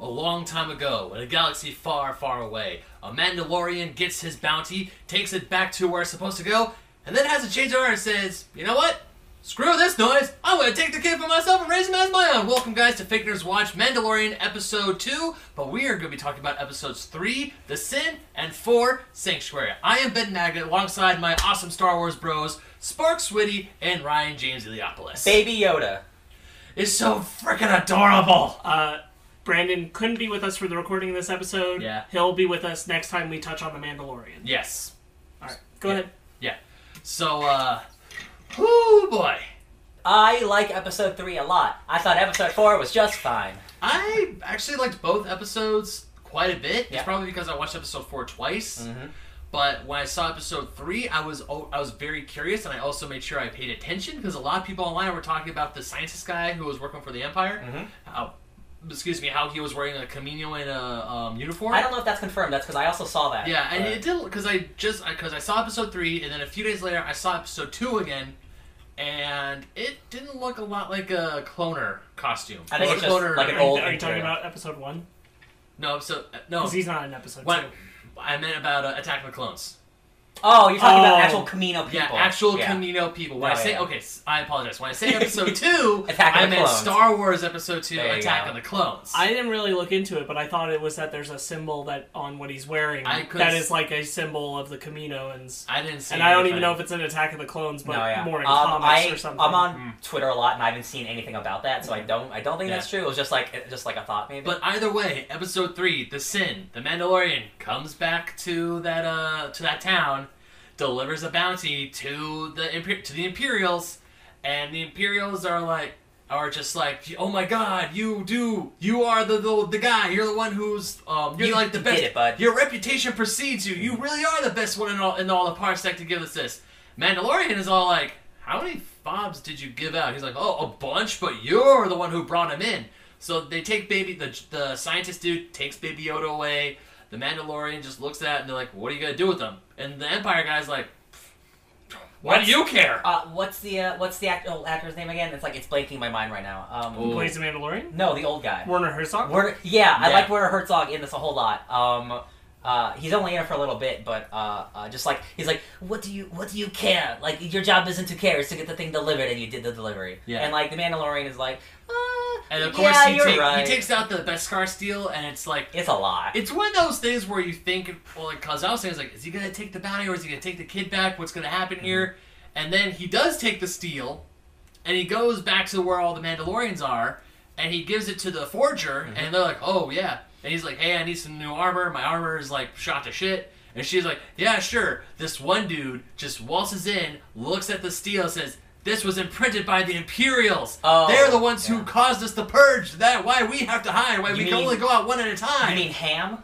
A long time ago, in a galaxy far, far away, a Mandalorian gets his bounty, takes it back to where it's supposed to go, and then has a change of heart and says, You know what? Screw this noise! I'm gonna take the kid for myself and raise him as my own! Welcome, guys, to Fake Watch Mandalorian Episode 2, but we are gonna be talking about Episodes 3, The Sin, and 4, Sanctuary. I am Ben Magnet alongside my awesome Star Wars bros, Sparks Whitty and Ryan James Iliopoulos. Baby Yoda. is so freaking adorable! Uh, Brandon couldn't be with us for the recording of this episode. Yeah. He'll be with us next time we touch on the Mandalorian. Yes. All right, go Yeah. ahead. Yeah. So, uh, whoo boy. I like episode three a lot. I thought episode four was just fine. I actually liked both episodes quite a bit. It's probably because I watched episode four twice. Mhm. But when I saw episode three, I was oh, I was very curious, and I also made sure I paid attention because a lot of people online were talking about the scientist guy who was working for the Empire. Mhm. How, excuse me, how he was wearing a Kaminoan a um, uniform. I don't know if that's confirmed. That's because I also saw that. Yeah, and but- it did because I just because I saw episode three, and then a few days later I saw episode two again, and it didn't look a lot like a cloner costume. I think it's just cloner- like an Are you, old are you talking about episode one? no. So uh, no, Because he's not in episode what two. I meant about uh, Attack of the Clones. Oh, you're talking Oh. about actual Kamino people. Yeah, actual Yeah. Kamino people. When Oh, I say yeah. okay, s- I apologize. When I say episode two, Attack I the meant Clones. Star Wars episode two, Attack go. of the Clones. I didn't really look into it, but I thought it was that there's a symbol that on what he's wearing I could that s- is like a symbol of the Kaminoans. I didn't see. And I don't even know if it's an Attack of the Clones, but no, yeah. more in um, comics I, or something. I'm on Mm. Twitter a lot, and I haven't seen anything about that, so I don't. I don't think Yeah. that's true. It was just like, just like a thought, maybe. But either way, episode three, the sin, the Mandalorian comes back to that uh to that town, delivers a bounty to the to the Imperials, and the Imperials are like are just like, oh my god, you do, you are the the, the guy, you're the one who's um you're You like the best. it. Your reputation precedes you. You really are the best one in all in all the parsec to give us this. Mandalorian is all like, how many fobs did you give out? He's like, oh, a bunch, but you're the one who brought him in. So they take baby, the the scientist dude takes Baby Yoda away. The Mandalorian just looks at it and they're like, what are you gonna do with them?" And the Empire guy's like, why do you care? uh, what's the uh, what's the actual actor's name again? It's like it's blanking my mind right now. Um, Who plays the Mandalorian? no, the old guy. Werner Herzog. Werner, yeah, I like Werner Herzog in this a whole lot. Um, uh, he's only in it for a little bit, but uh, uh, just like he's like, what do you what do you care? Like your job isn't to care; it's to get the thing delivered, and you did the delivery. Yeah. And like the Mandalorian is like, uh, And of course, yeah, he, take- right. he takes out the Beskar steel, and it's like, It's a lot. It's one of those things where you think, well, like, cause I was saying, like, is he gonna take the bounty or is he gonna take the kid back? What's gonna happen here? And then he does take the steel, and he goes back to where all the Mandalorians are, and he gives it to the forger, and they're like, oh yeah, and he's like, hey, I need some new armor. My armor is like shot to shit. And she's like, yeah, sure. This one dude just waltzes in, looks at the steel, says. This was imprinted by the Imperials. Oh, They're the ones who caused us to purge. That why we have to hide. Why You we can only go out one at a time. you mean Ham,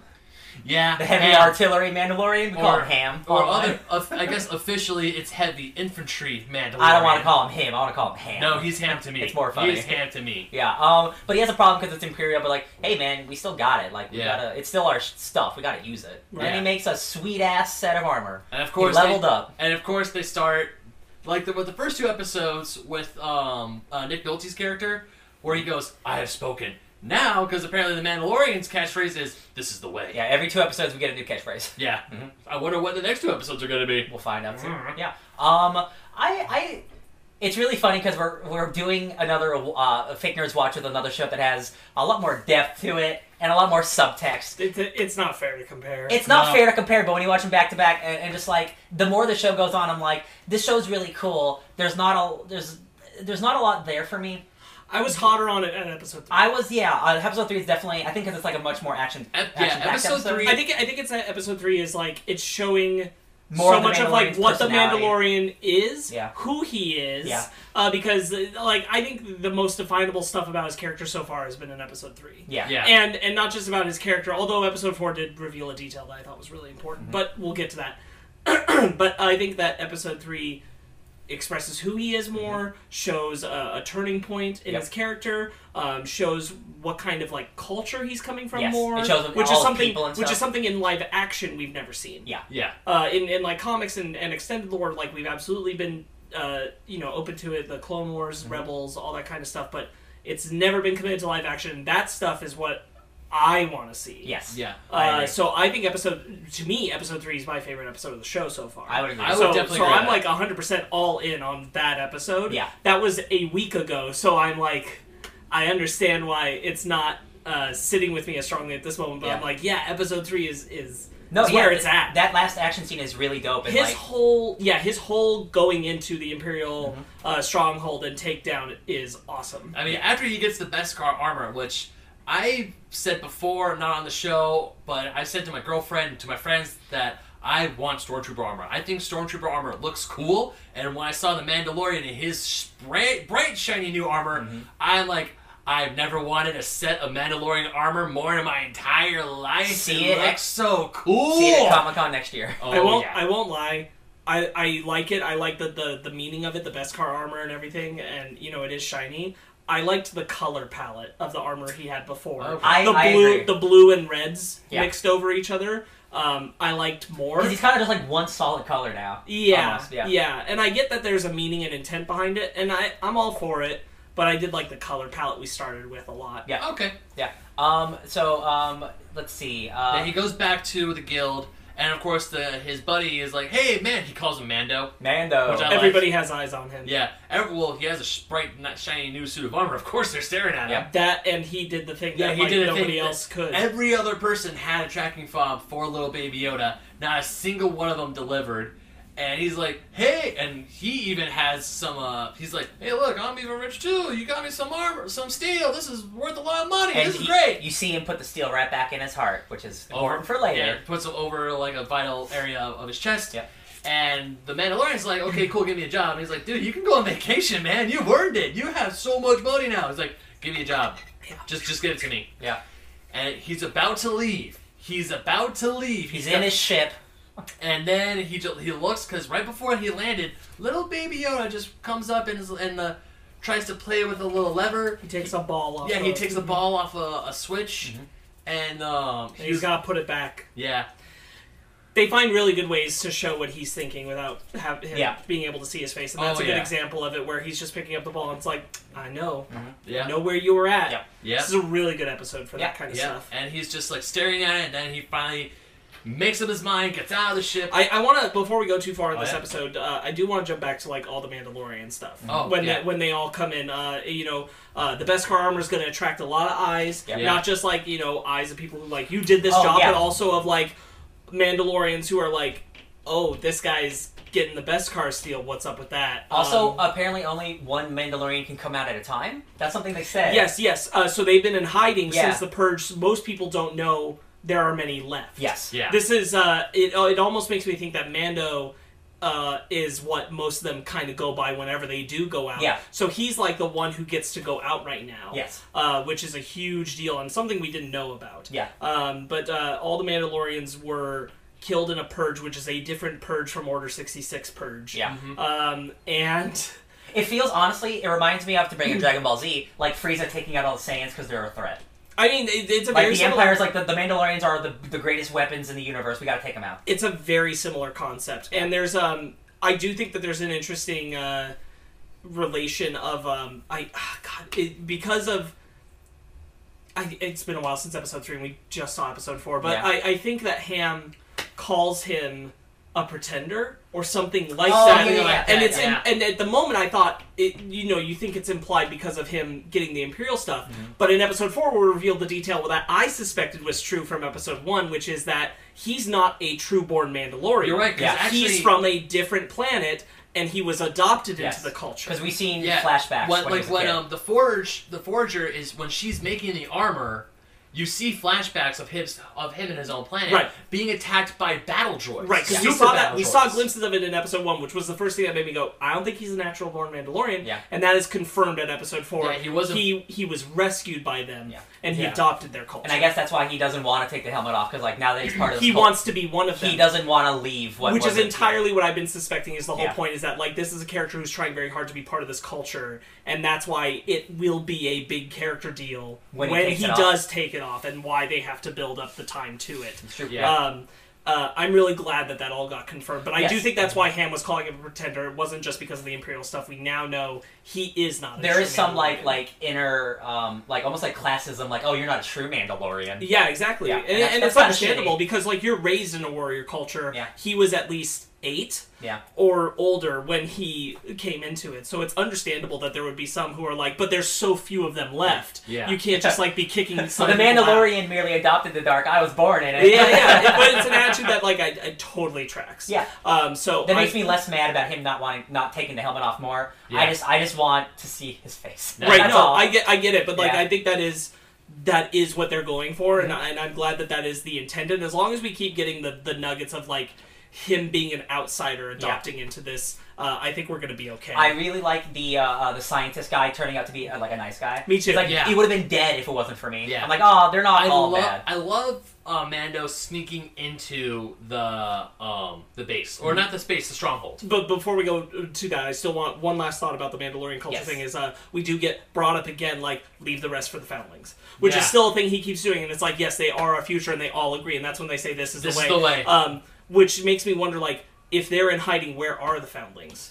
Yeah, the heavy Ham. artillery Mandalorian? We call him Ham. or other. of- I guess officially it's heavy infantry Mandalorian. I don't want to call him him. I want to call him Ham. No, he's ham to me. It's more funny. He's ham to me. Yeah, um, but he has a problem because it's Imperial. But like, hey man, we still got it. Like, we Yeah. gotta. It's still our stuff. We gotta use it. Right. And he makes a sweet ass set of armor. And of course, he leveled they, up. And of course, they start like the, with the first two episodes with um, uh, Nick Nolte's character, where he goes, "I have spoken." Now, because apparently the Mandalorian's catchphrase is "This is the way." Yeah, every two episodes we get a new catchphrase. Yeah. Mhm. I wonder what the next two episodes are going to be. We'll find out soon. Mhm. Yeah. Um, I, I, it's really funny because we're we're doing another uh, fake nerds watch with another show that has a lot more depth to it and a lot more subtext. It's, it's not fair to compare. It's not No. fair to compare, but when you watch them back to back, and and just like the more the show goes on, I'm like, this show's really cool. There's not a there's there's not a lot there for me. I was hotter on it at episode three. I was yeah. Uh, episode three is definitely I think because it's like a much more action. Ep- yeah, action-packed episode three- I think I think it's that episode three is like it's showing More so of much of like what the. Mandalorian is, Yeah. who he is. Yeah. Uh, because uh, like I think the most definable stuff about his character so far has been in episode three. Yeah. Yeah. And and not just about his character, although episode four did reveal a detail that I thought was really Mm-hmm. important. But we'll get to that. but I think that episode three expresses who he is more, shows a, a turning point in Mm-hmm. Yep. his character, um, shows what kind of like culture he's coming from Yes, more, it shows which all is something people and which is something in live action we've never seen. Yeah. Yeah. Uh, in in like comics and, and extended lore, like we've absolutely been uh, you know open to it. The Clone Wars, Mm-hmm. Rebels, all that kind of stuff, but it's never been committed to live action. That stuff is what I want to see. Yes. Yeah. Uh, agree. so I think episode to me episode three is my favorite episode of the show so far. I would agree. I would so, definitely so agree I'm like 100% all in on that episode. Yeah. That was a week ago, so I'm like, I understand why it's not uh, sitting with me as strongly at this moment, but Yeah. I'm like, yeah, episode three is is, no, is yeah, where it's at. That last action scene is really dope. And his like, whole yeah, his whole going into the Imperial Mm-hmm. uh, stronghold and takedown is awesome. I mean, after he gets the Beskar armor, which I said before, not on the show, but I said to my girlfriend, to my friends, that I want Stormtrooper armor. I think Stormtrooper armor looks cool, and when I saw the Mandalorian in his bright, bright shiny new armor, Mm-hmm. I'm like, I've never wanted a set of Mandalorian armor more in my entire life. See it it at- looks so cool. see it at Comic Con next year. Oh, I won't yeah. I won't lie. I, I like it. I like the, the the meaning of it, the Beskar armor and everything, and you know it is shiny. I liked the color palette of the armor he had before. Okay. I- the I blue agree. the blue and reds Yeah. mixed over each other. Um, I liked more. 'Cause he's kind of just like one solid color now. Yeah, Almost, yeah. yeah, and I get that there's a meaning and intent behind it, and I I'm all for it. But I did like the color palette we started with a lot. Yeah. Okay. Yeah. Um. So um. Let's see. Uh. Then he goes back to the guild, and of course, the his buddy is like, "Hey, man," he calls him Mando. Mando. Which I like. Everybody has eyes on him. Yeah, every, well, he has a bright, not shiny new suit of armor. Of course, they're staring at him. Yeah. That and he did the thing Yeah, that he like, did nobody thing else could. Every other person had a tracking fob for little baby Yoda. Not a single one of them delivered. And he's like, "Hey!" And he even has some. uh He's like, "Hey, look, I'm even rich too. You got me some armor, some steel. This is worth a lot of money. and this is great." You see him put the steel right back in his heart, which is Over- important for later. Yeah, puts him over like a vital area of his chest. Yeah. And the Mandalorian's like, okay, cool, give me a job. And he's like, dude, you can go on vacation, man. You've earned it. You have so much money now. He's like, give me a job. Just, just give it to me. Yeah. And he's about to leave. He's about to leave. He's got- in his ship. And then he ju- he looks because right before he landed, little baby Yoda just comes up and is, and uh, tries to play with a little lever. he takes a ball off. Yeah, he of- takes the ball off a, a switch, and um, and he's got to put it back. yeah, They find really good ways to show what he's thinking without have him Yeah. being able to see his face, and Oh, that's a good yeah. example of it where he's just picking up the ball and it's like, I know, yeah, I know where you were at. Yeah. yeah. This is a really good episode for Yeah, that kind of Yeah, stuff. and he's just like staring at it, and then he finally makes up his mind, gets out of the ship. I, I want to before we go too far in Oh, this yeah? episode, uh, I do want to jump back to like all the Mandalorian stuff. Oh, when yeah. they, when they all come in, uh, you know, uh, the Beskar armor is going to attract a lot of eyes, Yeah. Not just like you know eyes of people who like you did this Oh, job, but also of like Mandalorians who are like, oh, this guy's getting the Beskar steel. What's up with that? Also, Um, apparently, only one Mandalorian can come out at a time. That's something they said. yes, yes. Uh, so they've been in hiding Yeah. since the purge. Most people don't know there are many left. Yes. yeah, This is uh, it. uh, It almost makes me think that Mando uh, is what most of them kind of go by whenever they do go out. Yeah. So he's like the one who gets to go out right now. Yes. Uh, which is a huge deal and something we didn't know about. Yeah. Um, but uh, all the Mandalorians were killed in a purge, which is a different purge from Order sixty six purge. Yeah. Um, and It feels honestly, it reminds me of to bring in Dragon Ball Z, like Frieza taking out all the Saiyans because they're a threat. I mean, it, it's a Like very the similar- Empire's like the, the Mandalorians are the, the greatest weapons in the universe. We got to take them out. it's a very similar concept and there's um i do think that there's an interesting uh relation of um i ah, god it, because of I, it's been a while since episode three and we just saw episode four but Yeah. I, I think that ham calls him a pretender or something like Oh, that yeah, yeah, yeah. and it's Yeah. and at the moment i thought it you know you think it's implied because of him getting the imperial stuff Mm-hmm. but in episode four we revealed the detail that i suspected was true from episode one which is that he's not a true born mandalorian you're right. 'cause Yeah. actually, he's from a different planet and he was adopted Yes. into the culture Because we've seen yeah, flashbacks When, when, like when um the forge, the forger is when she's making the armor. You see flashbacks of him of him and his own planet Right. being attacked by battle droids. Right, because we saw that battle we saw glimpses of it in episode one, which was the first thing that made me go, "I don't think he's a natural born Mandalorian." Yeah. and that is confirmed at episode four. Yeah, he wasn't- He he was rescued by them, Yeah. and he Yeah. adopted their culture. and I guess that's why he doesn't want to take the helmet off because like now that he's part of the he cult- wants to be one of them. he doesn't want to leave what which is wasn't- entirely what I've been suspecting is the whole Yeah. point is that like this is a character who's trying very hard to be part of this culture, and that's why it will be a big character deal When when, he takes he it off. does take it off, and why they have to build up the time to it. It's true. Yeah. Um, uh, I'm really glad that that all got confirmed. But I do think that's why Ham was calling him a pretender. It wasn't just because of the Imperial stuff. We now know he is not. A There true is some like like inner um like almost like classism like oh you're not a true Mandalorian. Yeah, exactly. Yeah, and, and that's- and that's it's understandable because like you're raised in a warrior culture. Yeah. He was at least eight Yeah. or older when he came into it. So it's understandable that there would be some who are like, but there's so few of them left. Yeah. You can't just like be kicking So the people out. Mandalorian merely adopted the dark. I was born in it. yeah, yeah, but it's an attitude that like I, I totally tracks. Yeah. Um. So That I- makes me less mad about him not wanting, not taking the helmet off more. I just, I just want to see his face. Yeah. right. That's no, all. I get, I get it, but like Yeah. I think that is. That is what they're going for, and, Mm-hmm. I, and I'm glad that that is the intent. And as long as we keep getting the, the nuggets of like him being an outsider adopting into this, uh, I think we're gonna be okay. I really like the uh, uh, the scientist guy turning out to be uh, like a nice guy. Me too. It's like Yeah. he would have been dead if it wasn't for me. Yeah. I'm like, oh, they're not I all love bad. I love uh, Mando sneaking into the um the base or not the space the stronghold. But before we go to that, I still want one last thought about the Mandalorian culture Yes. thing. Is uh, we do get brought up again, like leave the rest for the foundlings, which Yeah. is still a thing he keeps doing, and it's like yes, they are our future, and they all agree, and that's when they say this is This the way. is the way. Um, which makes me wonder, like, if they're in hiding, where are the foundlings?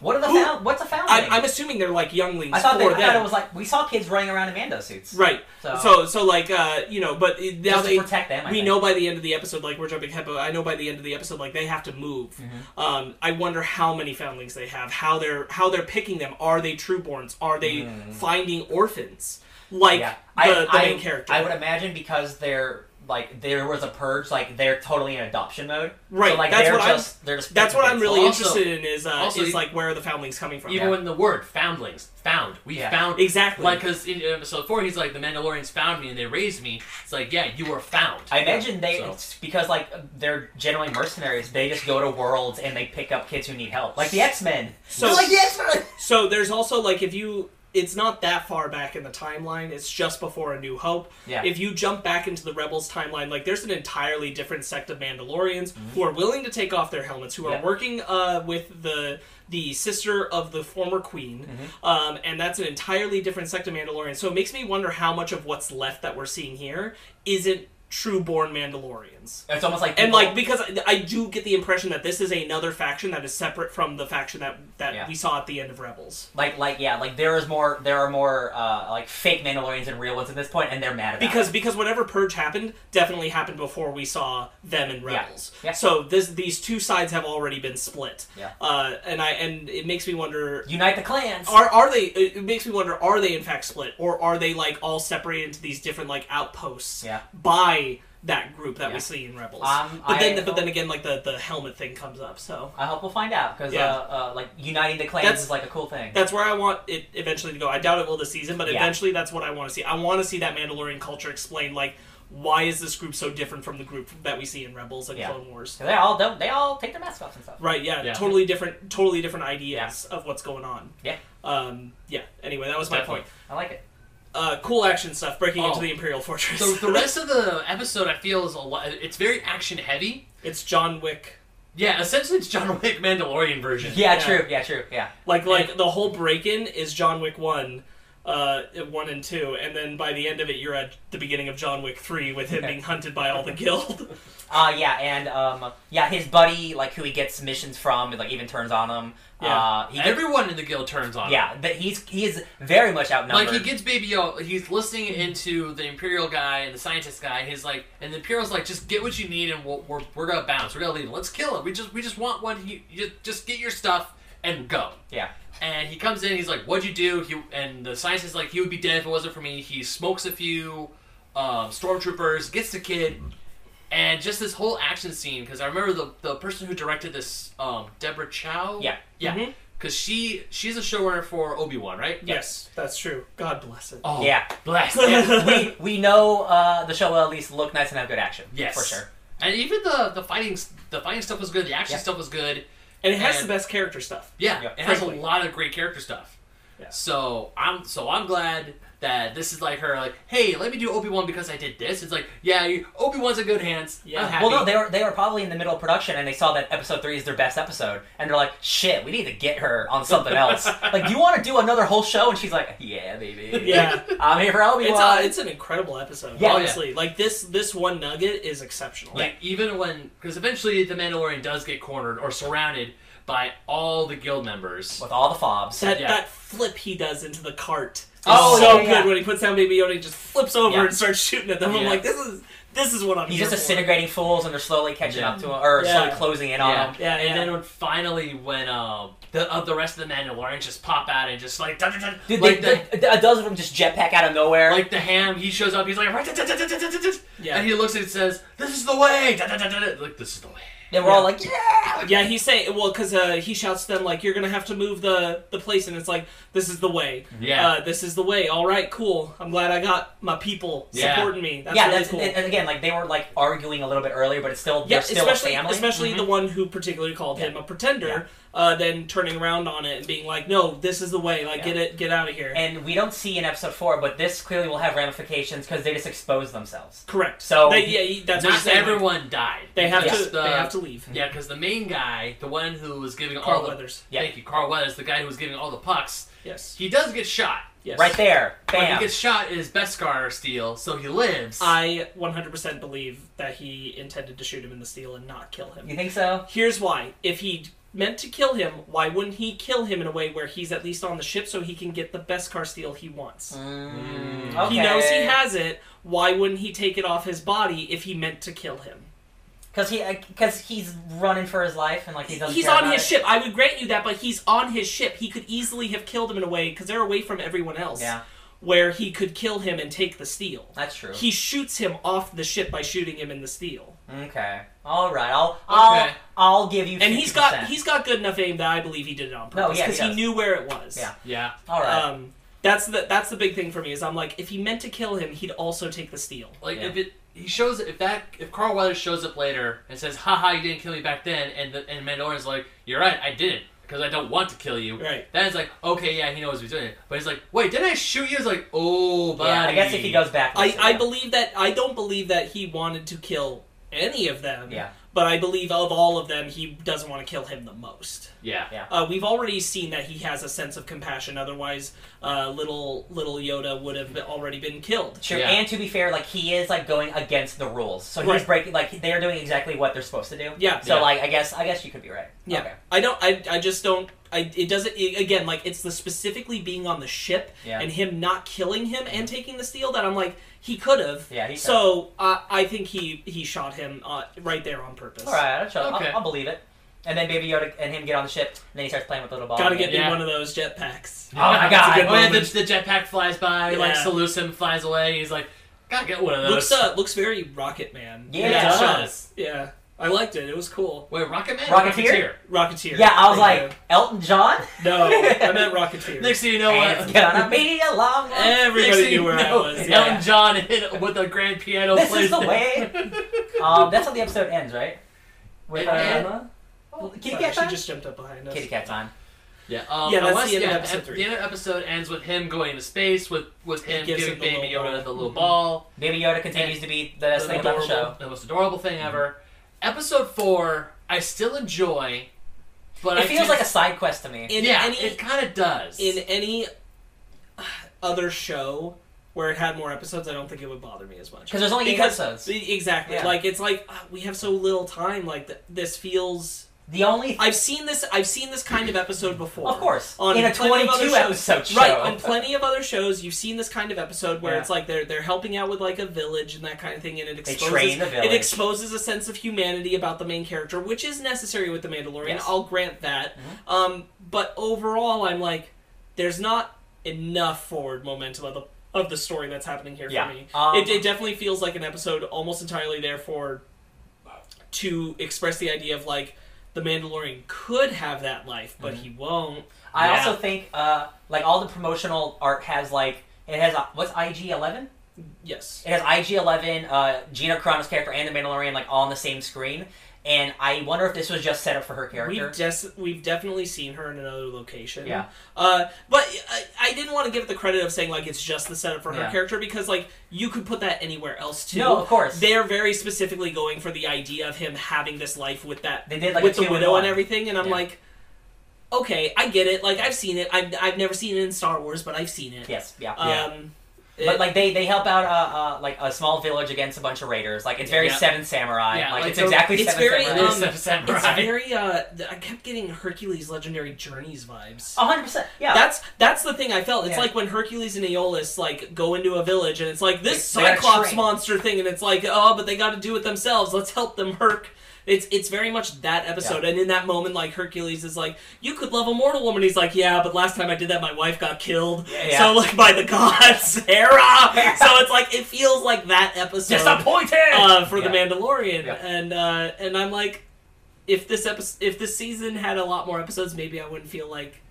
What are the Who- found? What's a foundling? I'm, I'm assuming they're like younglings I thought, they, for I them. thought it was like we saw kids running around in Mando suits. Right. So- So, so, like, uh, you know, but it- now Just they to protect them. I we think. know by the end of the episode, like we're jumping ahead, but I know by the end of the episode, like they have to move. Mm-hmm. Um, I wonder how many foundlings they have, how they're how they're picking them. Are they trueborns? Are they finding orphans? Like Mm. Yeah. the, I, the I, main character, I would imagine because they're like there was a purge, like they're totally in adoption mode. Right, So, like that's they're what I'm- just they're just That's what I'm really Also- interested in. Is uh, also is like where are the foundlings coming from? Even Yeah. when the word foundlings found, we Yeah. found Exactly. Like because in episode four, he's like the Mandalorians found me and they raised me. It's like yeah, you were found. I imagine they So- it's because like they're generally mercenaries. They just go to worlds and they pick up kids who need help, like the X Men. So- like the X Men. So there's also like if you it's not that far back in the timeline. It's just before A New Hope. Yeah. If you jump back into the Rebels timeline, like there's an entirely different sect of Mandalorians Mm-hmm. who are willing to take off their helmets, who are working uh, with the the sister of the former queen, Mm-hmm. um, and that's an entirely different sect of Mandalorians. So it makes me wonder how much of what's left that we're seeing here isn't true-born Mandalorians. It's almost like And like because I, I do get the impression that this is another faction that is separate from the faction that that Yeah. we saw at the end of Rebels. like like yeah, like there is more there are more uh, like fake Mandalorians and real ones at this point, and they're mad about because it. because whatever purge happened definitely happened before we saw them in rebels Yeah. so this these two sides have already been split Yeah. uh and i and it makes me wonder unite the clans. are are they it makes me wonder are they in fact split or are they like all separated into these different like outposts Yeah. by that group that Yeah. we see in rebels Um, but then I but then again like the the helmet thing comes up so I hope we'll find out because Yeah. uh, uh, like uniting the clans That's- is like a cool thing. that's where I want it eventually to go. I doubt it will this season, but Yeah. eventually that's what I want to see. I want to see that Mandalorian culture explained, like why is this group so different from the group that we see in Rebels and Yeah. Clone Wars. They all don't. They all take their masks off and stuff. Right? Yeah, Yeah. totally different, totally different ideas of what's going on. Yeah. Um. Yeah. Anyway, that was my point. I like it. Uh, cool action stuff breaking into Oh. the Imperial Fortress. So the rest of the episode, I feel, is a lot. It's very action heavy. it's John Wick. Yeah, essentially, it's John Wick Mandalorian version. Yeah, Yeah. true. Yeah, true. Yeah. Like like the whole break in is John Wick one. Uh, one and two, and then by the end of it, you're at the beginning of John Wick three with him being hunted by all the guild. Uh, yeah, and um, yeah, his buddy, like who he gets missions from, like even turns on him. Yeah. Uh, he gets, Everyone in the guild turns on. him. yeah, but he's he is very much outnumbered. Like he gets Baby he's listening into the Imperial guy and the scientist guy. He's like, and the Imperial's like, just get what you need, and we'll, we're we're gonna bounce. We're gonna leave. Let's kill him. We just we just want one. You, you just just get your stuff and go. yeah, And he comes in. He's like, "What'd you do?" He and the scientist is like, "He would be dead if it wasn't for me." He smokes a few um, stormtroopers, gets the kid, and just this whole action scene. Because I remember the the person who directed this, um, Deborah Chow. Yeah. yeah. Mhm. Because she she's a showrunner for Obi Wan, right? yes, that's true. God bless it. Oh, Yeah. bless. yeah. we we know uh, the show will at least look nice and have good action. Yes, for sure. And even the the fighting the fighting stuff was good. The action Yeah. stuff was good. And it has And- the best character stuff. Yeah, Yeah, it has a lot of great character stuff. Yeah. So I'm so I'm glad that this is like her like, hey, let me do Obi Wan because I did this. It's like, yeah, Obi Wan's in good hands. Yeah. I'm happy. Well, no, they were they were probably in the middle of production, and they saw that episode three is their best episode, and they're like, "Shit, we need to get her on something else." like, do you want to do another whole show? And she's like, "Yeah, baby. Yeah. I'm here for Obi It's, Wan." a, it's an incredible episode. Yeah. honestly, like this this one nugget is exceptional. Like even when, because eventually the Mandalorian does get cornered or surrounded by all the guild members. with all the fobs. that Yeah. that flip he does into the cart. Is Oh, so yeah, yeah, good yeah. when he puts down Baby Yoda, he just flips over Yeah. and starts shooting at them. I'm like, this is this is what I'm. He's just for. disintegrating fools, and they're slowly catching Yeah. up to him, or Yeah. slowly closing in on yeah. him. Yeah, and yeah. then when finally when uh, the uh, the rest of the Mandalorians just pop out and just like dun, dun, dun, Dude, like they, the the, a dozen of them just jetpack out of nowhere. like the ham he shows up he's like Yeah. and he looks and says this is the way like this is the way they were all like, "Yeah." Yeah, he's saying well because uh, he shouts to them like you're gonna have to move the the place, and it's like this is the way. yeah Uh, this is the way. All right, cool. I'm glad I got my people Yeah. supporting me. That's yeah, really that's cool. and, and again, like they were like arguing a little bit earlier, but it's still yeah, they're still a especially family. especially Mhm. the one who particularly called him a pretender, uh, then turning around on it and being like, "No, this is the way. Like, Yeah. get it, get out of here." And we don't see in episode four, but this clearly will have ramifications because they just expose themselves. Correct. So- they, yeah, that's not he's like, everyone died they have Just to. the- they have to leave. yeah because the main guy the one who was giving all Carl the Weathers. Yeah. thank you Carl Weathers the guy who was giving all the pucks Yes. he does get shot Yes. Right there, When bam. he gets shot in is Beskar steel so he lives I 100% believe that he intended to shoot him in the steel and not kill him. You think so? Here's why. If he meant to kill him, why wouldn't he kill him in a way where he's at least on the ship so he can get the Beskar steel he wants? Mm, Mm. He knows he has it. Why wouldn't he take it off his body if he meant to kill him? Because he, because he's running for his life and like he doesn't. He's care on about his it. ship. I would grant you that, but he's on his ship. He could easily have killed him in a way because they're away from everyone else. Yeah, Where he could kill him and take the steel. that's true. He shoots him off the ship by shooting him in the steel. Okay, all right. I'll, I'll, Okay. I'll give you. 50%. And he's got he's got good enough aim that I believe he did it on No, purpose yeah, he because he, knew where it was. Yeah. yeah all right. Um, that's the that's the big thing for me is I'm like if he meant to kill him, he'd also take the steel. Like Yeah. if it he shows if that if Carl Weathers shows up later and says, "Haha, you didn't kill me back then," and the and Mandalorian's like, "You're right, I didn't because I don't want to kill you." Right. Then it's like, okay, yeah, he knows he's doing it, but he's like, "Wait, didn't I shoot you?" It's like, "Oh, buddy." yeah, I guess if he goes back, I, I believe that I don't believe that he wanted to kill any of them. Yeah. But I believe of all of them, he doesn't want to kill him the most. Yeah, Yeah. Uh, we've already seen that he has a sense of compassion. Otherwise, uh, little little Yoda would have been- already been killed. True, Yeah. and to be fair, like he is like going against the rules, so he's Right. breaking. Like they are doing exactly what they're supposed to do. Yeah. So Yeah. like, I guess, I guess you could be right. Yeah. Okay. I don't. I, I just don't. I, it doesn't. It, again, like it's the specifically being on the ship Yeah. and him not killing him and taking the steel that I'm like he could have. Yeah, he So uh, I think he he shot him uh, right there on purpose. All right, I'll, show, Okay. I'll, I'll believe it. And then Baby Yoda and him get on the ship, and then he starts playing with the little ball. Gotta get Yeah. one of those jetpacks. Oh my It's a God. good- oh, yeah, the, the jetpack flies by, Yeah. like salutes him, flies away. He's like, "Gotta get one of those." Looks uh, looks very Rocket Man. Yeah, it that shot. does. Yeah, I liked it. It was cool. Wait, Rocket Man, or Rocketeer? Rocketeer. Yeah, I was Thank like Elton John. no, I meant Rocketeer. Next thing you know, and uh, it's gonna be a long one. Everybody next thing knew you where I know, was. Elton John hit with a grand piano This plays is the way. um, that's how the episode ends, right? With It uh, ends- Emma? Oh, Kitty Sorry, cat she time. just jumped up behind us. Kitty cat time. Yeah, um, Yeah, that's unless- the end of episode three. The end of episode ends with him going into space with with him gives giving him the Baby little Yoda ball. the little Mhm. ball. Baby Yoda continues to be the best the thing about the adorable- show. The most adorable thing ever. Episode four, I still enjoy, but It I feels do- like a side quest to me. In yeah, any it kind of does. in any other show where it had more episodes, I don't think it would bother me as much. Because there's only eight Because- episodes. Exactly. Yeah. Like it's like uh, we have so little time. Like th- this feels. The only, I've seen this. I've seen this kind of episode before. of course, On in a plenty of other 22 shows. episode show. Right, on plenty of other shows, you've seen this kind of episode where Yeah. it's like they're they're helping out with like a village and that kind of thing, and it exposes train the village. it exposes a sense of humanity about the main character, which is necessary with the Mandalorian. Yes. I'll grant that. Mhm. Um, but overall, I'm like, there's not enough forward momentum of the of the story that's happening here Yeah. for me. Um, it, it definitely feels like an episode almost entirely there for to express the idea of like the Mandalorian could have that life, but Mhm. he won't. I Yeah. also think, uh, like all the promotional art has like it has what's IG Eleven? Yes. It has IG Eleven, uh, Gina Carano's character, and the Mandalorian like all on the same screen. And I wonder if this was just set up for her character. We've des- we've definitely seen her in another location. Yeah. Uh, but I, I didn't want to give it the credit of saying like it's just the setup for her Yeah. character because like you could put that anywhere else too. No, of course. They're very specifically going for the idea of him having this life with that They did like with a the widow one. and everything, and I'm Yeah. like, okay, I get it. Like I've seen it. I've I've never seen it in Star Wars, but I've seen it. Yes, yeah. Um, But it- like they, they help out uh, uh like a small village against a bunch of raiders. Like it's very Yeah. Seven Samurai. Yeah, like, like it's the- exactly it's Seven very, Samurai. um, Seven Samurai. it's very. Uh, I kept getting Hercules' Legendary Journeys vibes. A hundred percent. Yeah. That's that's the thing I felt. It's Yeah. like when Hercules and Iolaus like go into a village and it's like this They- Cyclops monster thing and it's like oh but they got to do it themselves. Let's help them Herc. It's it's very much that episode and in that moment like Hercules is like you could love a mortal woman. He's like yeah but last time I did that my wife got killed. Yeah. So like by the gods Hera. so it's like it feels like that episode disappointed uh, for Yeah. the Mandalorian, Yeah. and uh, and I'm like, if this episode, if this season had a lot more episodes, maybe I wouldn't feel like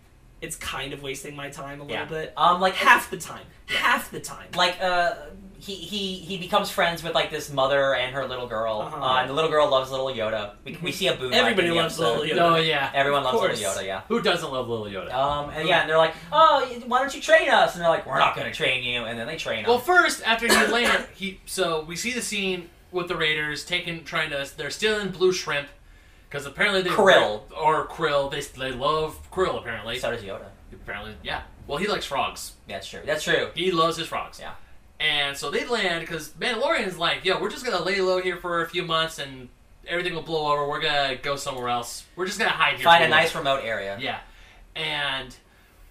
it's kind of wasting my time a little Yeah. bit. Um, like Half the time, half the time. like uh he, he he becomes friends with like this mother and her little girl. Uh-huh. uh, and the little girl loves little yoda. We, we see a boon Everybody loves episode. Little Yoda. Oh yeah. everyone Of loves little yoda yeah. Who doesn't love Little Yoda? um and yeah and they're like oh why don't you train us? And they're like we're not gonna train you. And then they train Well, him. first after he land, he so we see the scene with the Raiders taking trying to they're stealing blue shrimp because apparently they Krill. or krill. They they love krill apparently. So does yoda. Apparently yeah. Well he likes frogs. Yeah, that's true. That's true. He loves his frogs. Yeah. And so they land because Mandalorian's like yo we're just gonna lay low here for a few months and everything will blow over we're gonna go somewhere else we're just gonna hide here find a nice remote area yeah. And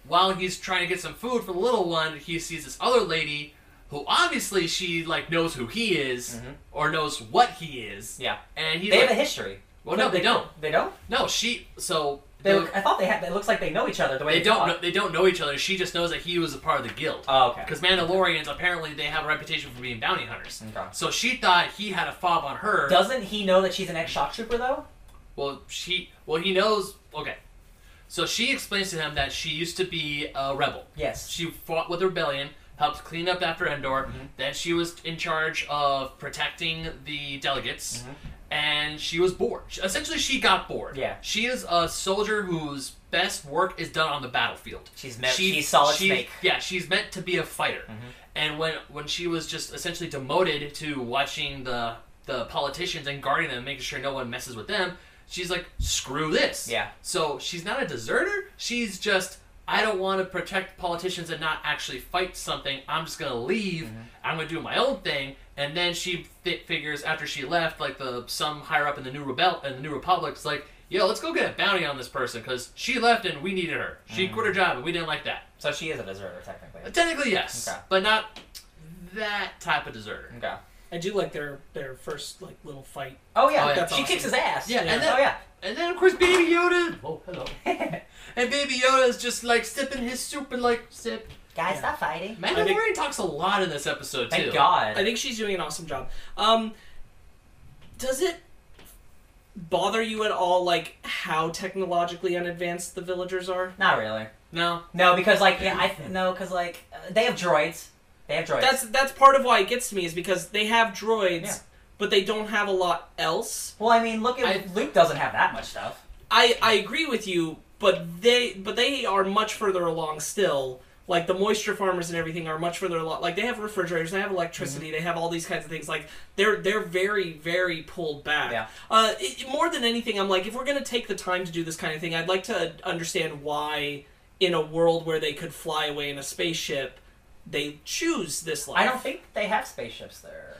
while he's trying to get some food for the little one, he sees this other lady who obviously she like knows who he is Mhm. or knows what he is. yeah And he's they like, have a history well, no, they don't. they don't No, she. So they look, I thought they had it looks like they know each other the way they they, don't. Know, they don't know each other. She just knows that he was a part of the guild. oh okay Because Mandalorians apparently they have a reputation for being bounty hunters. Okay. So she thought he had a fob on her. doesn't he know that she's an ex shock trooper though Well, she. Well, he knows. Okay. So she explains to him that she used to be a rebel. yes She fought with the rebellion, helped clean up after Endor. Mhm. Then she was in charge of protecting the delegates, Mhm. And she was bored. Essentially, she got bored. Yeah. She is a soldier whose best work is done on the battlefield. she's met She- she's solid she- snake Yeah, she's meant to be a fighter. Mhm. And when when she was just essentially demoted to watching the the politicians and guarding them, making sure no one messes with them, she's like, screw this. yeah So she's not a deserter. She's just I don't want to protect politicians and not actually fight something. I'm just gonna leave. Mhm. I'm gonna do my own thing. And then she fi- figures after she left, like the some higher up in the new rebel in the new republic's like, yo, let's go get a bounty on this person because she left and we needed her. She Mhm. quit her job and we didn't like that. so she is a deserter technically Uh, Technically, yes, Okay. but not that type of deserter. okay I do like their their first like little fight. Oh yeah, Oh, yeah. she That's kicks his ass. Yeah, and then- oh yeah. And then of course Baby Yoda. Oh, hello. And Baby Yoda is just like sipping his soup and like sip. Guys, Yeah. stop fighting. Mandalorian talks a lot in this episode too. Thank God. I think she's doing an awesome job. Um, does it bother you at all, like how technologically unadvanced the villagers are? Not really. No, No, because like yeah, I th- no, because like uh, they have droids. They have droids. That's that's part of why it gets to me is because they have droids, Yeah. but they don't have a lot else. well, I mean, look at I- Luke. Doesn't have that much stuff. I I agree with you, but they but they are much further along still. Like the moisture farmers and everything are much further along. Like they have refrigerators, they have electricity, Mm-hmm. they have all these kinds of things. Like they're they're very very pulled back. Yeah. Uh, it, more than anything, I'm like, if we're gonna take the time to do this kind of thing, I'd like to understand why, in a world where they could fly away in a spaceship, they choose this life. I don't think they have spaceships there.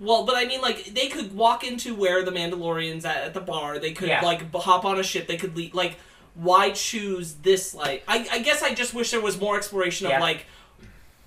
Well, but I mean, like they could walk into where the Mandalorians at, at the bar. They could Yeah. like hop on a ship. They could leave. Like, why choose this? Like, I, I guess I just wish there was more exploration of Yeah. like,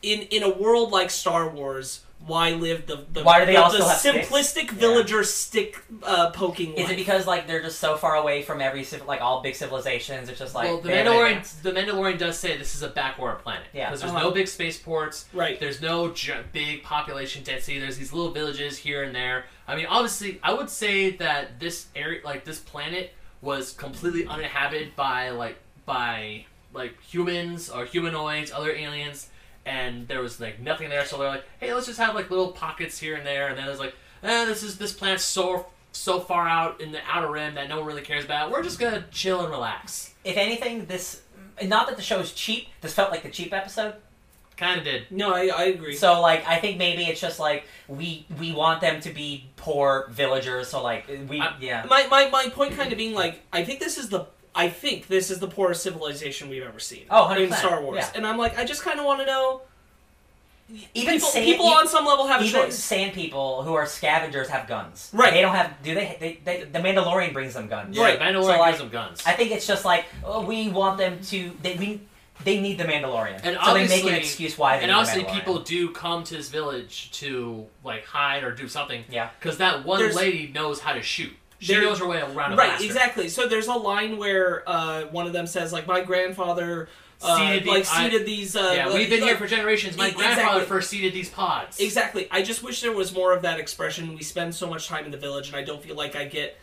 in in a world like Star Wars, why live the the, Why do they the, all the still have sticks? simplistic villager stick uh, poking? Is life? it because like they're just so far away from every civ- like all big civilizations? It's just like well, the they haven't Mandalorian, advanced. the Mandalorian does say this is a backwater planet. Yeah. because there's Uh-huh. no big spaceports. right? There's no gi- big population density. There's these little villages here and there. I mean, obviously, I would say that this area, like this planet, was completely uninhabited by like by like humans or humanoids, other aliens, and there was like nothing there. So they're like, hey, let's just have like little pockets here and there. And then there's like, eh, this is this planet's so so far out in the outer rim that no one really cares about. We're just gonna chill and relax. If anything, this not that the show is cheap. This felt like the cheap episode. Kind of did. No, I, I agree. So like, I think maybe it's just like we we want them to be poor villagers. So like we I- yeah my, my my point kind of being like, I think this is the I think this is the poorest civilization we've ever seen. Oh, 100%, in Star Wars, yeah. and I'm like, I just kind of want to know. even people, sand, people on some level have a even choice. sand people who are scavengers have guns. Right. They don't have. Do they? They, they the Mandalorian brings them guns. Yeah, Right. Mandalorian So, like, gives them guns. I think it's just like oh, we want them to. They we they need the Mandalorian, And so they make an excuse why they and need obviously, the Mandalorian. people do come to this village to like hide or do something. Yeah. Because that one There's- lady knows how to shoot. She knows her way around a Right, blaster. exactly. So there's a line where uh, one of them says, like, my grandfather uh, Seeded the- like I- seeded these. Uh, Yeah, like- we've been here for generations. My E- grandfather first seeded these pods. Exactly. I just wish there was more of that expression. We spend so much time in the village, and I don't feel like I get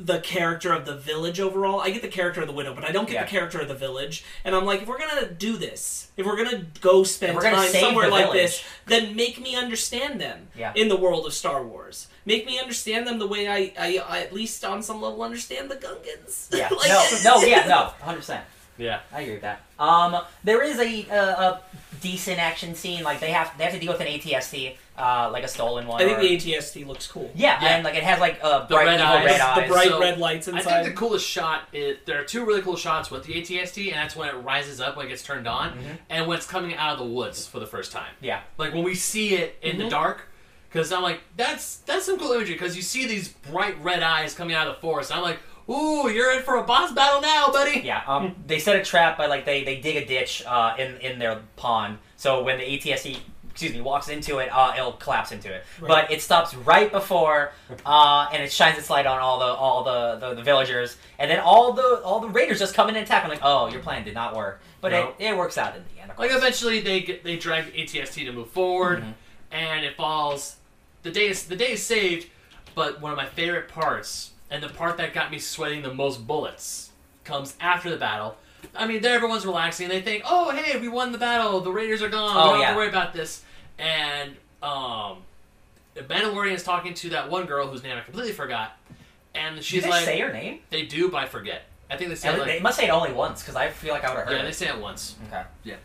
the character of the village overall. I get the character of the widow, but I don't get Yeah. the character of the village. And I'm like, if we're gonna do this, if we're gonna go spend gonna time somewhere like village. this, then make me understand them Yeah. in the world of Star Wars. Make me understand them the way I, I, I at least on some level understand the Gungans. Yeah. Like- no. No. Yeah. No. Hundred percent. Yeah. I agree with that. Um, there is a, a, a decent action scene. Like they have they have to deal with an ATST, uh, like a stolen one. I think or- the ATST looks cool. yeah, Yeah. and like it has like a The bright red eyes, red the eyes. The bright So, red lights inside. I inside. think the coolest shot is there are two really cool shots with the ATST, and that's when it rises up when it gets turned on, Mhm. and when it's coming out of the woods for the first time. Yeah. Like when we see it in the Mhm. dark, because I'm like, that's that's some cool imagery because you see these bright red eyes coming out of the forest. I'm like, ooh, you're in for a boss battle now, buddy. Yeah, um, they set a trap by like they, they dig a ditch uh, in in their pond. So when the ATST excuse me walks into it, uh, it'll collapse into it. Right. But it stops right before, uh, and it shines its light on all the all the, the, the villagers, and then all the all the raiders just come in and attack. I'm like, oh, your plan did not work, but No. it, it works out in the end. Like eventually they get they drag ATST to move forward, Mhm. and it falls. The day is the day is saved, but one of my favorite parts, and the part that got me sweating the most bullets, comes after the battle. I mean, everyone's relaxing. And they think, "Oh, hey, we won the battle. The Raiders are gone. Oh, we don't have to worry about this." And um, the Mandalorian is talking to that one girl whose name I completely forgot, and she's like, say her name? "They do, but I forget." I think they say And like, they must say it only once because I feel like I would have heard yeah, they say it once. Okay. Yeah.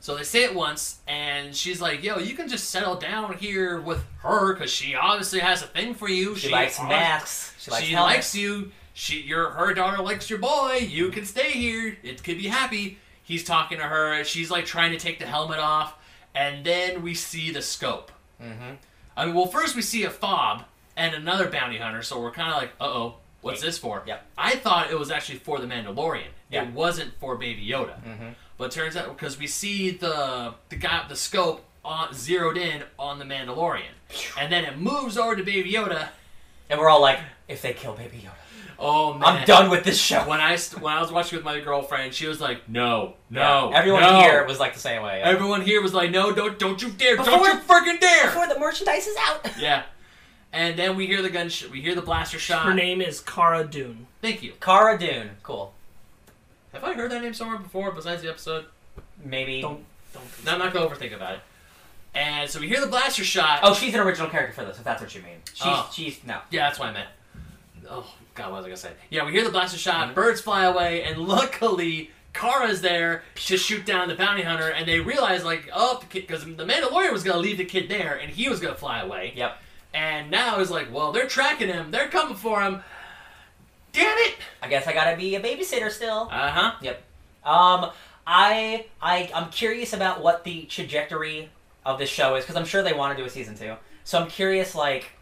So they say it once, and she's like, "Yo, you can just settle down here with her because she obviously has a thing for you. She, likes obvi- masks. She likes She helmets. likes you. She, your her daughter likes your boy. You can stay here. It could be happy." He's talking to her. She's like trying to take the helmet off, and then we see the scope. Mm-hmm. I mean, well, first we see a fob and another bounty hunter, so we're kind of like, "Uh oh, what's this for?" Yep. I thought it was actually for the Mandalorian. Yeah. It wasn't for Baby Yoda. Mm-hmm. But turns out because we see the the guy the scope on zeroed in on the Mandalorian, and then it moves over to Baby Yoda. And we're all like, if they kill Baby Yoda, Oh man, I'm done with this show. When I when I was watching with my girlfriend, she was like, "No, no." Yeah. Everyone no." here was like the same way. yeah. Everyone here was like, "No, don't, don't you dare! Before- don't you freaking dare!" Before the merchandise is out. yeah. And then we hear the gun. Sh- we hear the blaster shot. Her name is Cara Dune. Thank you. Cara Dune, cool. Have I heard that name somewhere before besides the episode? Maybe. Don't don't. think No, I'm not gonna overthink about it. And so we hear the blaster shot. Oh, she's an original character for this. If that's what you mean. She's Oh. she's no. Yeah, that's what I meant. Oh God, what was I gonna say? Yeah, we hear the blaster shot, Mhm. birds fly away, and luckily Cara's there to shoot down the bounty hunter, and they realize like, oh, because the Mandalorian was gonna leave the kid there, and he was gonna fly away. Yep. And now it's like, well, they're tracking him, they're coming for him. Damn it! I guess I gotta be a babysitter still. Uh huh. Yep. Um, I I I'm curious about what the trajectory of this show is because I'm sure they want to do a season two. So I'm curious, like,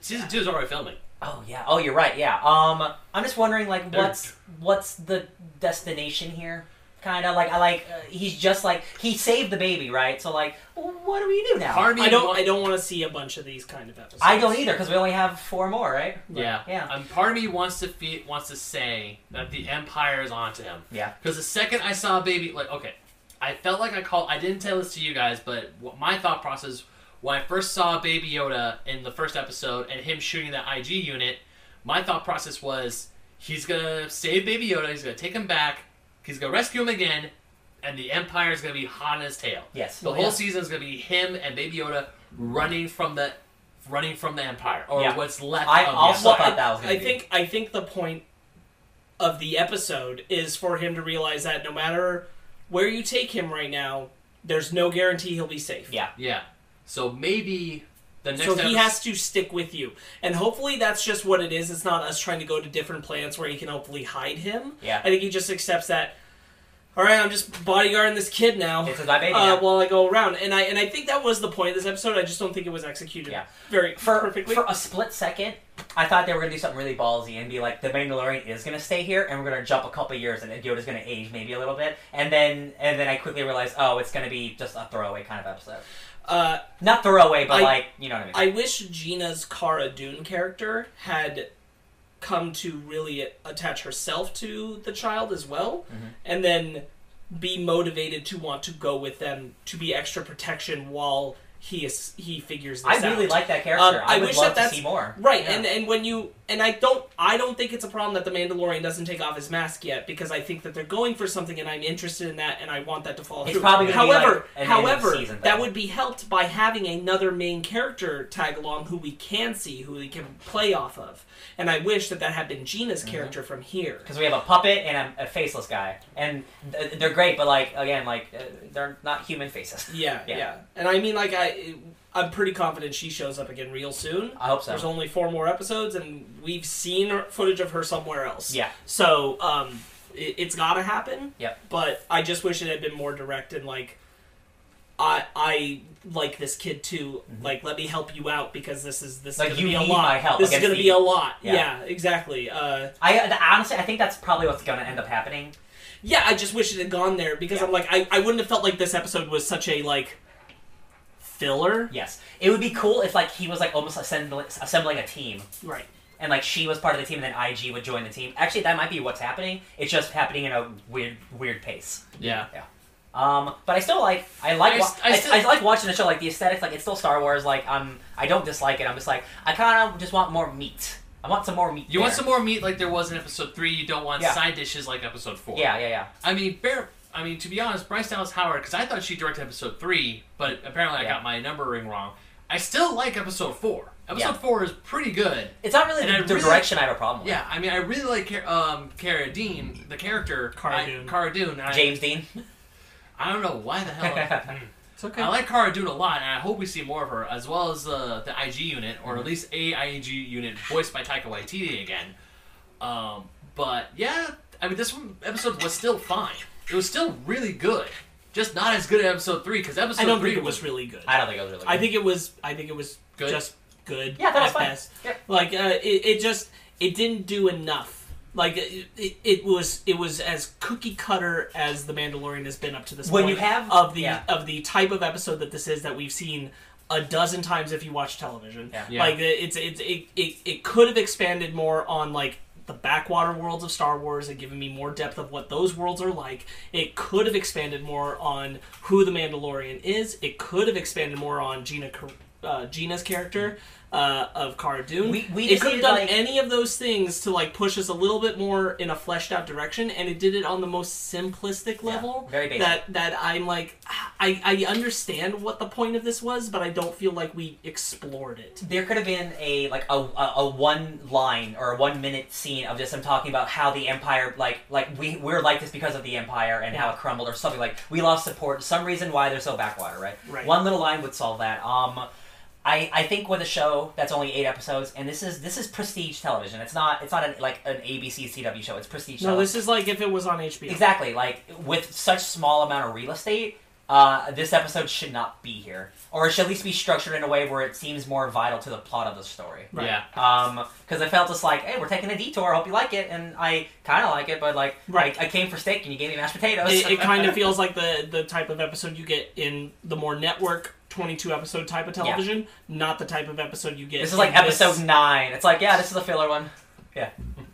Season two is already filming. Oh yeah, oh you're right, yeah. Um, I'm just wondering, like, They're- what's what's the destination here? Kind of like I like uh, he's just like he saved the baby, right? So like, what do we do now? Part of me I don't. I don't want to see a bunch of these kind of episodes. I don't either because we only have four more, right? Yeah. Yeah. Um, part of me wants to fe- wants to say that the Empire is onto him. Yeah. Because the second I saw a baby, like, okay, I felt like I called. I didn't tell this to you guys, but what my thought process when I first saw Baby Yoda in the first episode and him shooting that IG unit, my thought process was he's gonna save Baby Yoda. He's gonna take him back. He's gonna rescue him again, and the Empire is gonna be hot on his tail. Yes. The Oh, whole yeah. season is gonna be him and Baby Yoda running from the running from the Empire, or Yeah. what's left I of the also Empire. thought that was gonna I be. think I think the point of the episode is for him to realize that no matter where you take him right now, there's no guarantee he'll be safe. Yeah. Yeah. So maybe the next So he episode- has to stick with you, and hopefully that's just what it is. It's not us trying to go to different planets where he can hopefully hide him. Yeah. I think he just accepts that. All right, I'm just bodyguarding this kid now. This is my baby uh, now. while I go around, and I and I think that was the point of this episode. I just don't think it was executed Yeah. very for, perfectly. for a split second, I thought they were gonna do something really ballsy and be like, the Mandalorian is gonna stay here, and we're gonna jump a couple years, and Yoda's gonna age maybe a little bit, and then and then I quickly realized, oh, it's gonna be just a throwaway kind of episode. uh, Not throwaway, but I- like you know what I mean. I wish Gina's Cara Dune character had come to really attach herself to the child as well, Mhm. and then be motivated to want to go with them to be extra protection while he is he figures this out. I really out. like that character. Um, I, I would wish love that that's- to see more. Right, Yeah. and and when you and I don't I don't think it's a problem that the Mandalorian doesn't take off his mask yet because I think that they're going for something and I'm interested in that and I want that to follow It's through. probably however, like, however, end-of-season that would be helped by having another main character tag along who we can see, who we can play off of. And I wish that that had been Gina's Mm-hmm. character from here. because we have a puppet and a, a faceless guy, and th- they're great, but like again, like uh, they're not human faces. Yeah, Yeah. yeah, And I mean, like I, I'm pretty confident she shows up again real soon. I hope so. There's only four more episodes, and we've seen footage of her somewhere else. Yeah. So, um, it, it's got to happen. Yep. But I just wish it had been more direct and like, I I like this kid too. Like, let me help you out because this is this Mm-hmm. Like, is gonna be a lot. this is gonna be a lot. Yeah. Yeah, exactly. Uh, I honestly, I think that's probably what's gonna end up happening. yeah, I just wish it had gone there because Yeah. I'm like, I, I wouldn't have felt like this episode was such a like filler. Yes, it would be cool if like he was like almost assembling, assembling a team, Right. and like she was part of the team, and then IG would join the team. Actually, that might be what's happening. It's just happening in a weird, weird pace. Yeah. Yeah. Um, but I still like, I like, I wa- s- I, I still- I like watching the show. Like the aesthetics, like it's still Star Wars. Like I'm, I don't dislike it. I'm just like, I kind of just want more meat. I want some more meat. You want some more meat like there was in episode three. You don't want Yeah. side dishes like episode four. Yeah, yeah, yeah. I mean, Bear. I mean, to be honest, Bryce Dallas Howard, because I thought she directed episode three, but apparently I Yeah. got my numbering wrong. I still like episode four. Episode Yeah. four is pretty good. It's not really And I the, the really- direction I have a problem with. Yeah, I mean, I really like Car- um, Cara Dean, the character. Cara I- Dune. Cara Dune. I- James Dean. I don't know why the hell. It's okay. I like Cara Dune a lot, and I hope we see more of her, as well as the the IG unit, or Mm-hmm. at least a IG unit voiced by Taika Waititi again. Um, but yeah, I mean, this one episode was still fine. It was still really good, just not as good as episode three because episode I don't three think it was really good. I don't think it was really. Good. I think it was. I think it was Good? just good. Yeah, that was at fine. best. Yep. Like uh, it, it just it didn't do enough. Like it, it, it was it was as cookie cutter as the Mandalorian has been up to this When point. you have- of the yeah. of the type of episode that this is that we've seen a dozen times if you watch television. Yeah. Yeah. Like it's it's it, it, it could have expanded more on like the backwater worlds of Star Wars and given me more depth of what those worlds are like. It could have expanded more on who the Mandalorian is. It could have expanded more on Gina uh, Gina's character uh, of Cara Dune. We, we it could have done like- any of those things to like push us a little bit more in a fleshed out direction, and it did it on the most simplistic Yeah, level. very basic. That that I'm like, I I understand what the point of this was, but I don't feel like we explored it. there could have been a like a, a, a one line or a one minute scene of just them talking about how the empire like like we we're like this because of the empire and how it crumbled or something like we lost support some reason why they're so backwater right Right. one little line would solve that um I, I think with a show that's only eight episodes and this is this is prestige television it's not it's not an, like an ABC CW show it's prestige No, television. this is like if it was on HBO. Exactly. Like with such small amount of real estate, uh, this episode should not be here, or it should at least be structured in a way where it seems more vital to the plot of the story. Right. Yeah. Um, because I felt just like, hey, we're taking a detour. I hope you like it, and I kind of like it, but like, Right. I, I came for steak and you gave me mashed potatoes. It, it kind of feels like the the type of episode you get in the more network 22 episode type of television, not the type of episode you get. this is like in episode nine. It's like, yeah, this is a filler one, Yeah,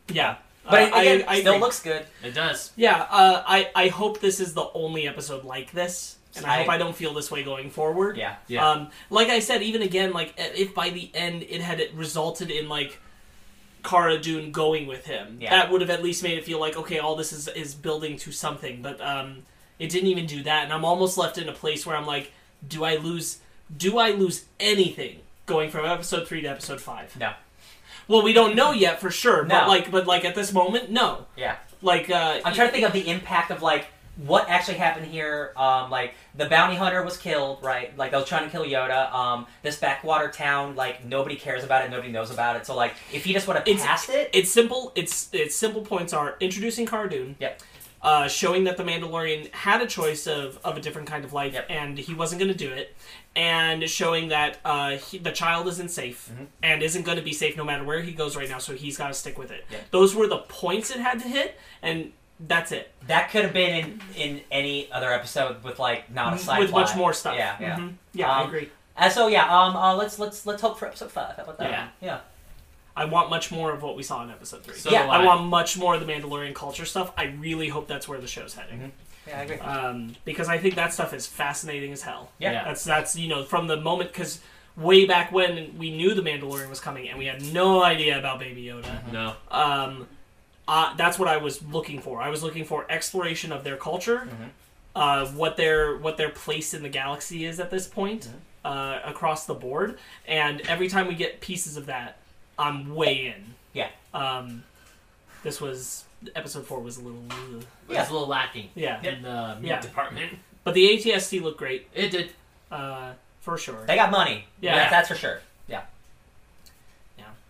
Yeah. but Uh, it, again, I, I still agree. looks good. It does. Yeah, uh, I I hope this is the only episode like this, and I, I- hope I don't feel this way going forward. Yeah. Yeah. Um, like I said, even again, like if by the end it had resulted in like Cara Dune going with him, Yeah. that would have at least made it feel like okay, all this is is building to something. But um, it didn't even do that, and I'm almost left in a place where I'm like, do I lose? Do I lose anything going from episode three to episode five. No. Well, we don't know yet for sure, no. but like, but like at this moment, no. Yeah. Like, uh, I'm trying to think of the impact of like what actually happened here. Um, like the bounty hunter was killed, right? Like they was trying to kill Yoda. Um, this backwater town, like nobody cares about it, nobody knows about it. So like if he just would have passed it, It's simple. It's its simple points are introducing Cara Dune. Yep. Uh, showing that the Mandalorian had a choice of, of a different kind of life, Yep. and he wasn't going to do it, and showing that uh, he, the child isn't safe Mhm. and isn't going to be safe no matter where he goes right now. So he's got to stick with it. Yep. Those were the points it had to hit, and that's it. that could have been in in any other episode with like not a side with plot. much more stuff. Yeah, yeah. Mhm. yeah. I Um, agree. And so yeah, um, uh, let's let's let's hope for episode five. How about that? Yeah. yeah. I want much more of what we saw in episode three. So Yeah, I I. want much more of the Mandalorian culture stuff. I really hope that's where the show's heading. Mhm. Yeah, I agree. um, because I think that stuff is fascinating as hell. Yeah. Yeah. That's that's you know from the moment because way back when we knew the Mandalorian was coming and we had no idea about Baby Yoda. No. Um, uh, that's what I was looking for. I was looking for exploration of their culture, Mhm. uh, what their what their place in the galaxy is at this point, Mhm. uh, across the board. And every time we get pieces of that, I'm way in. Yeah. Um, this was episode four was a little, ugh. It was a little lacking yeah. in the meat Yeah. department. But the ATST looked great, It did. uh, for sure. They got money. Yeah. That's, that's for sure.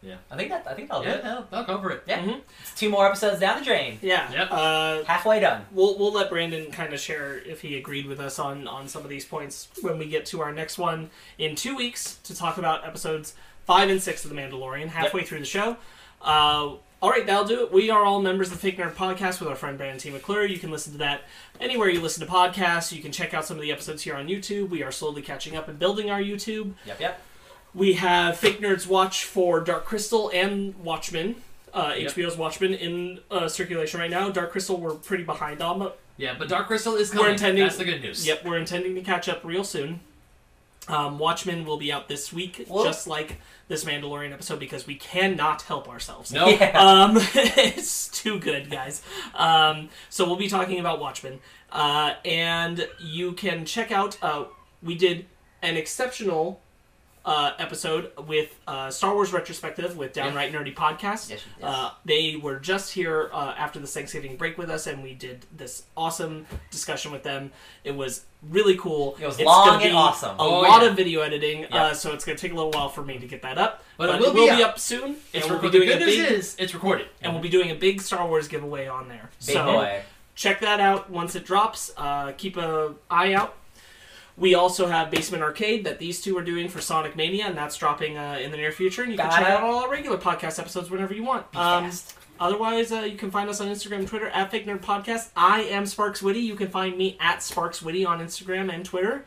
Yeah. Yeah. Yeah. I think that I think that'll do Yeah, it. no, I'll go for it. Yeah. Mhm. It's two more episodes down the drain. Yeah. Yep. Uh, Halfway done. we'll we'll let Brandon kind of share if he agreed with us on on some of these points when we get to our next one in two weeks to talk about episodes five and six of The Mandalorian halfway through the show. Uh, all right, that'll do it. We are all members of the Fake Nerd Podcast with our friend Brandon T. McClure. You can listen to that anywhere you listen to podcasts. You can check out some of the episodes here on YouTube. We are slowly catching up and building our YouTube. Yep. Yep. We have Fake Nerds Watch for Dark Crystal and Watchmen. Uh, Yep. HBO's Watchmen in uh, circulation right now. Dark Crystal we're pretty behind on, but Yeah, but Dark Crystal is We're coming. intending- That's the good news. Yep, we're intending to catch up real soon. Um, Watchmen will be out this week, Well- just like this Mandalorian episode, because we cannot help ourselves. No. Yeah. Um, it's too good, guys. Um, so we'll be talking about Watchmen, uh, and you can check out. Uh, we did an exceptional uh, episode with uh, Star Wars retrospective with Downright Nerdy Podcast. Yes, yes. Uh, they were just here uh, after the Thanksgiving break with us, and we did this awesome discussion with them. It was really cool. It was It's long and awesome. A Oh, lot yeah. of video editing, uh, so it's going to take a little while for me to get that up. But it will be be up. up soon, It's and we'll be recorded. doing the a good big news is it's recorded. and we'll be doing a big Star Wars giveaway on there. Big so boy. check that out once it drops. Uh, keep an eye out. We also have Basement Arcade that these two are doing for Sonic Mania, and that's dropping uh, in the near future. And you can check it. out all our regular podcast episodes whenever you want. Be Um, fast. otherwise, uh, you can find us on Instagram and Twitter at Fake Nerd Podcast. I am Sparks Witty. You can find me at Sparks Witty on Instagram and Twitter.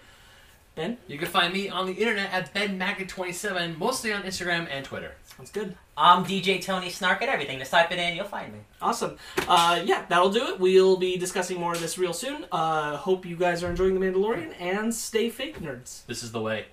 Ben, You can find me on the internet at Ben BenMaggot27, mostly on Instagram and Twitter. Sounds good. I'm DJ Tony Snark at everything. Just type it in, you'll find me. Awesome. Uh, yeah, that'll do it. We'll be discussing more of this real soon. Uh, hope you guys are enjoying The Mandalorian and stay fake nerds. This is the way.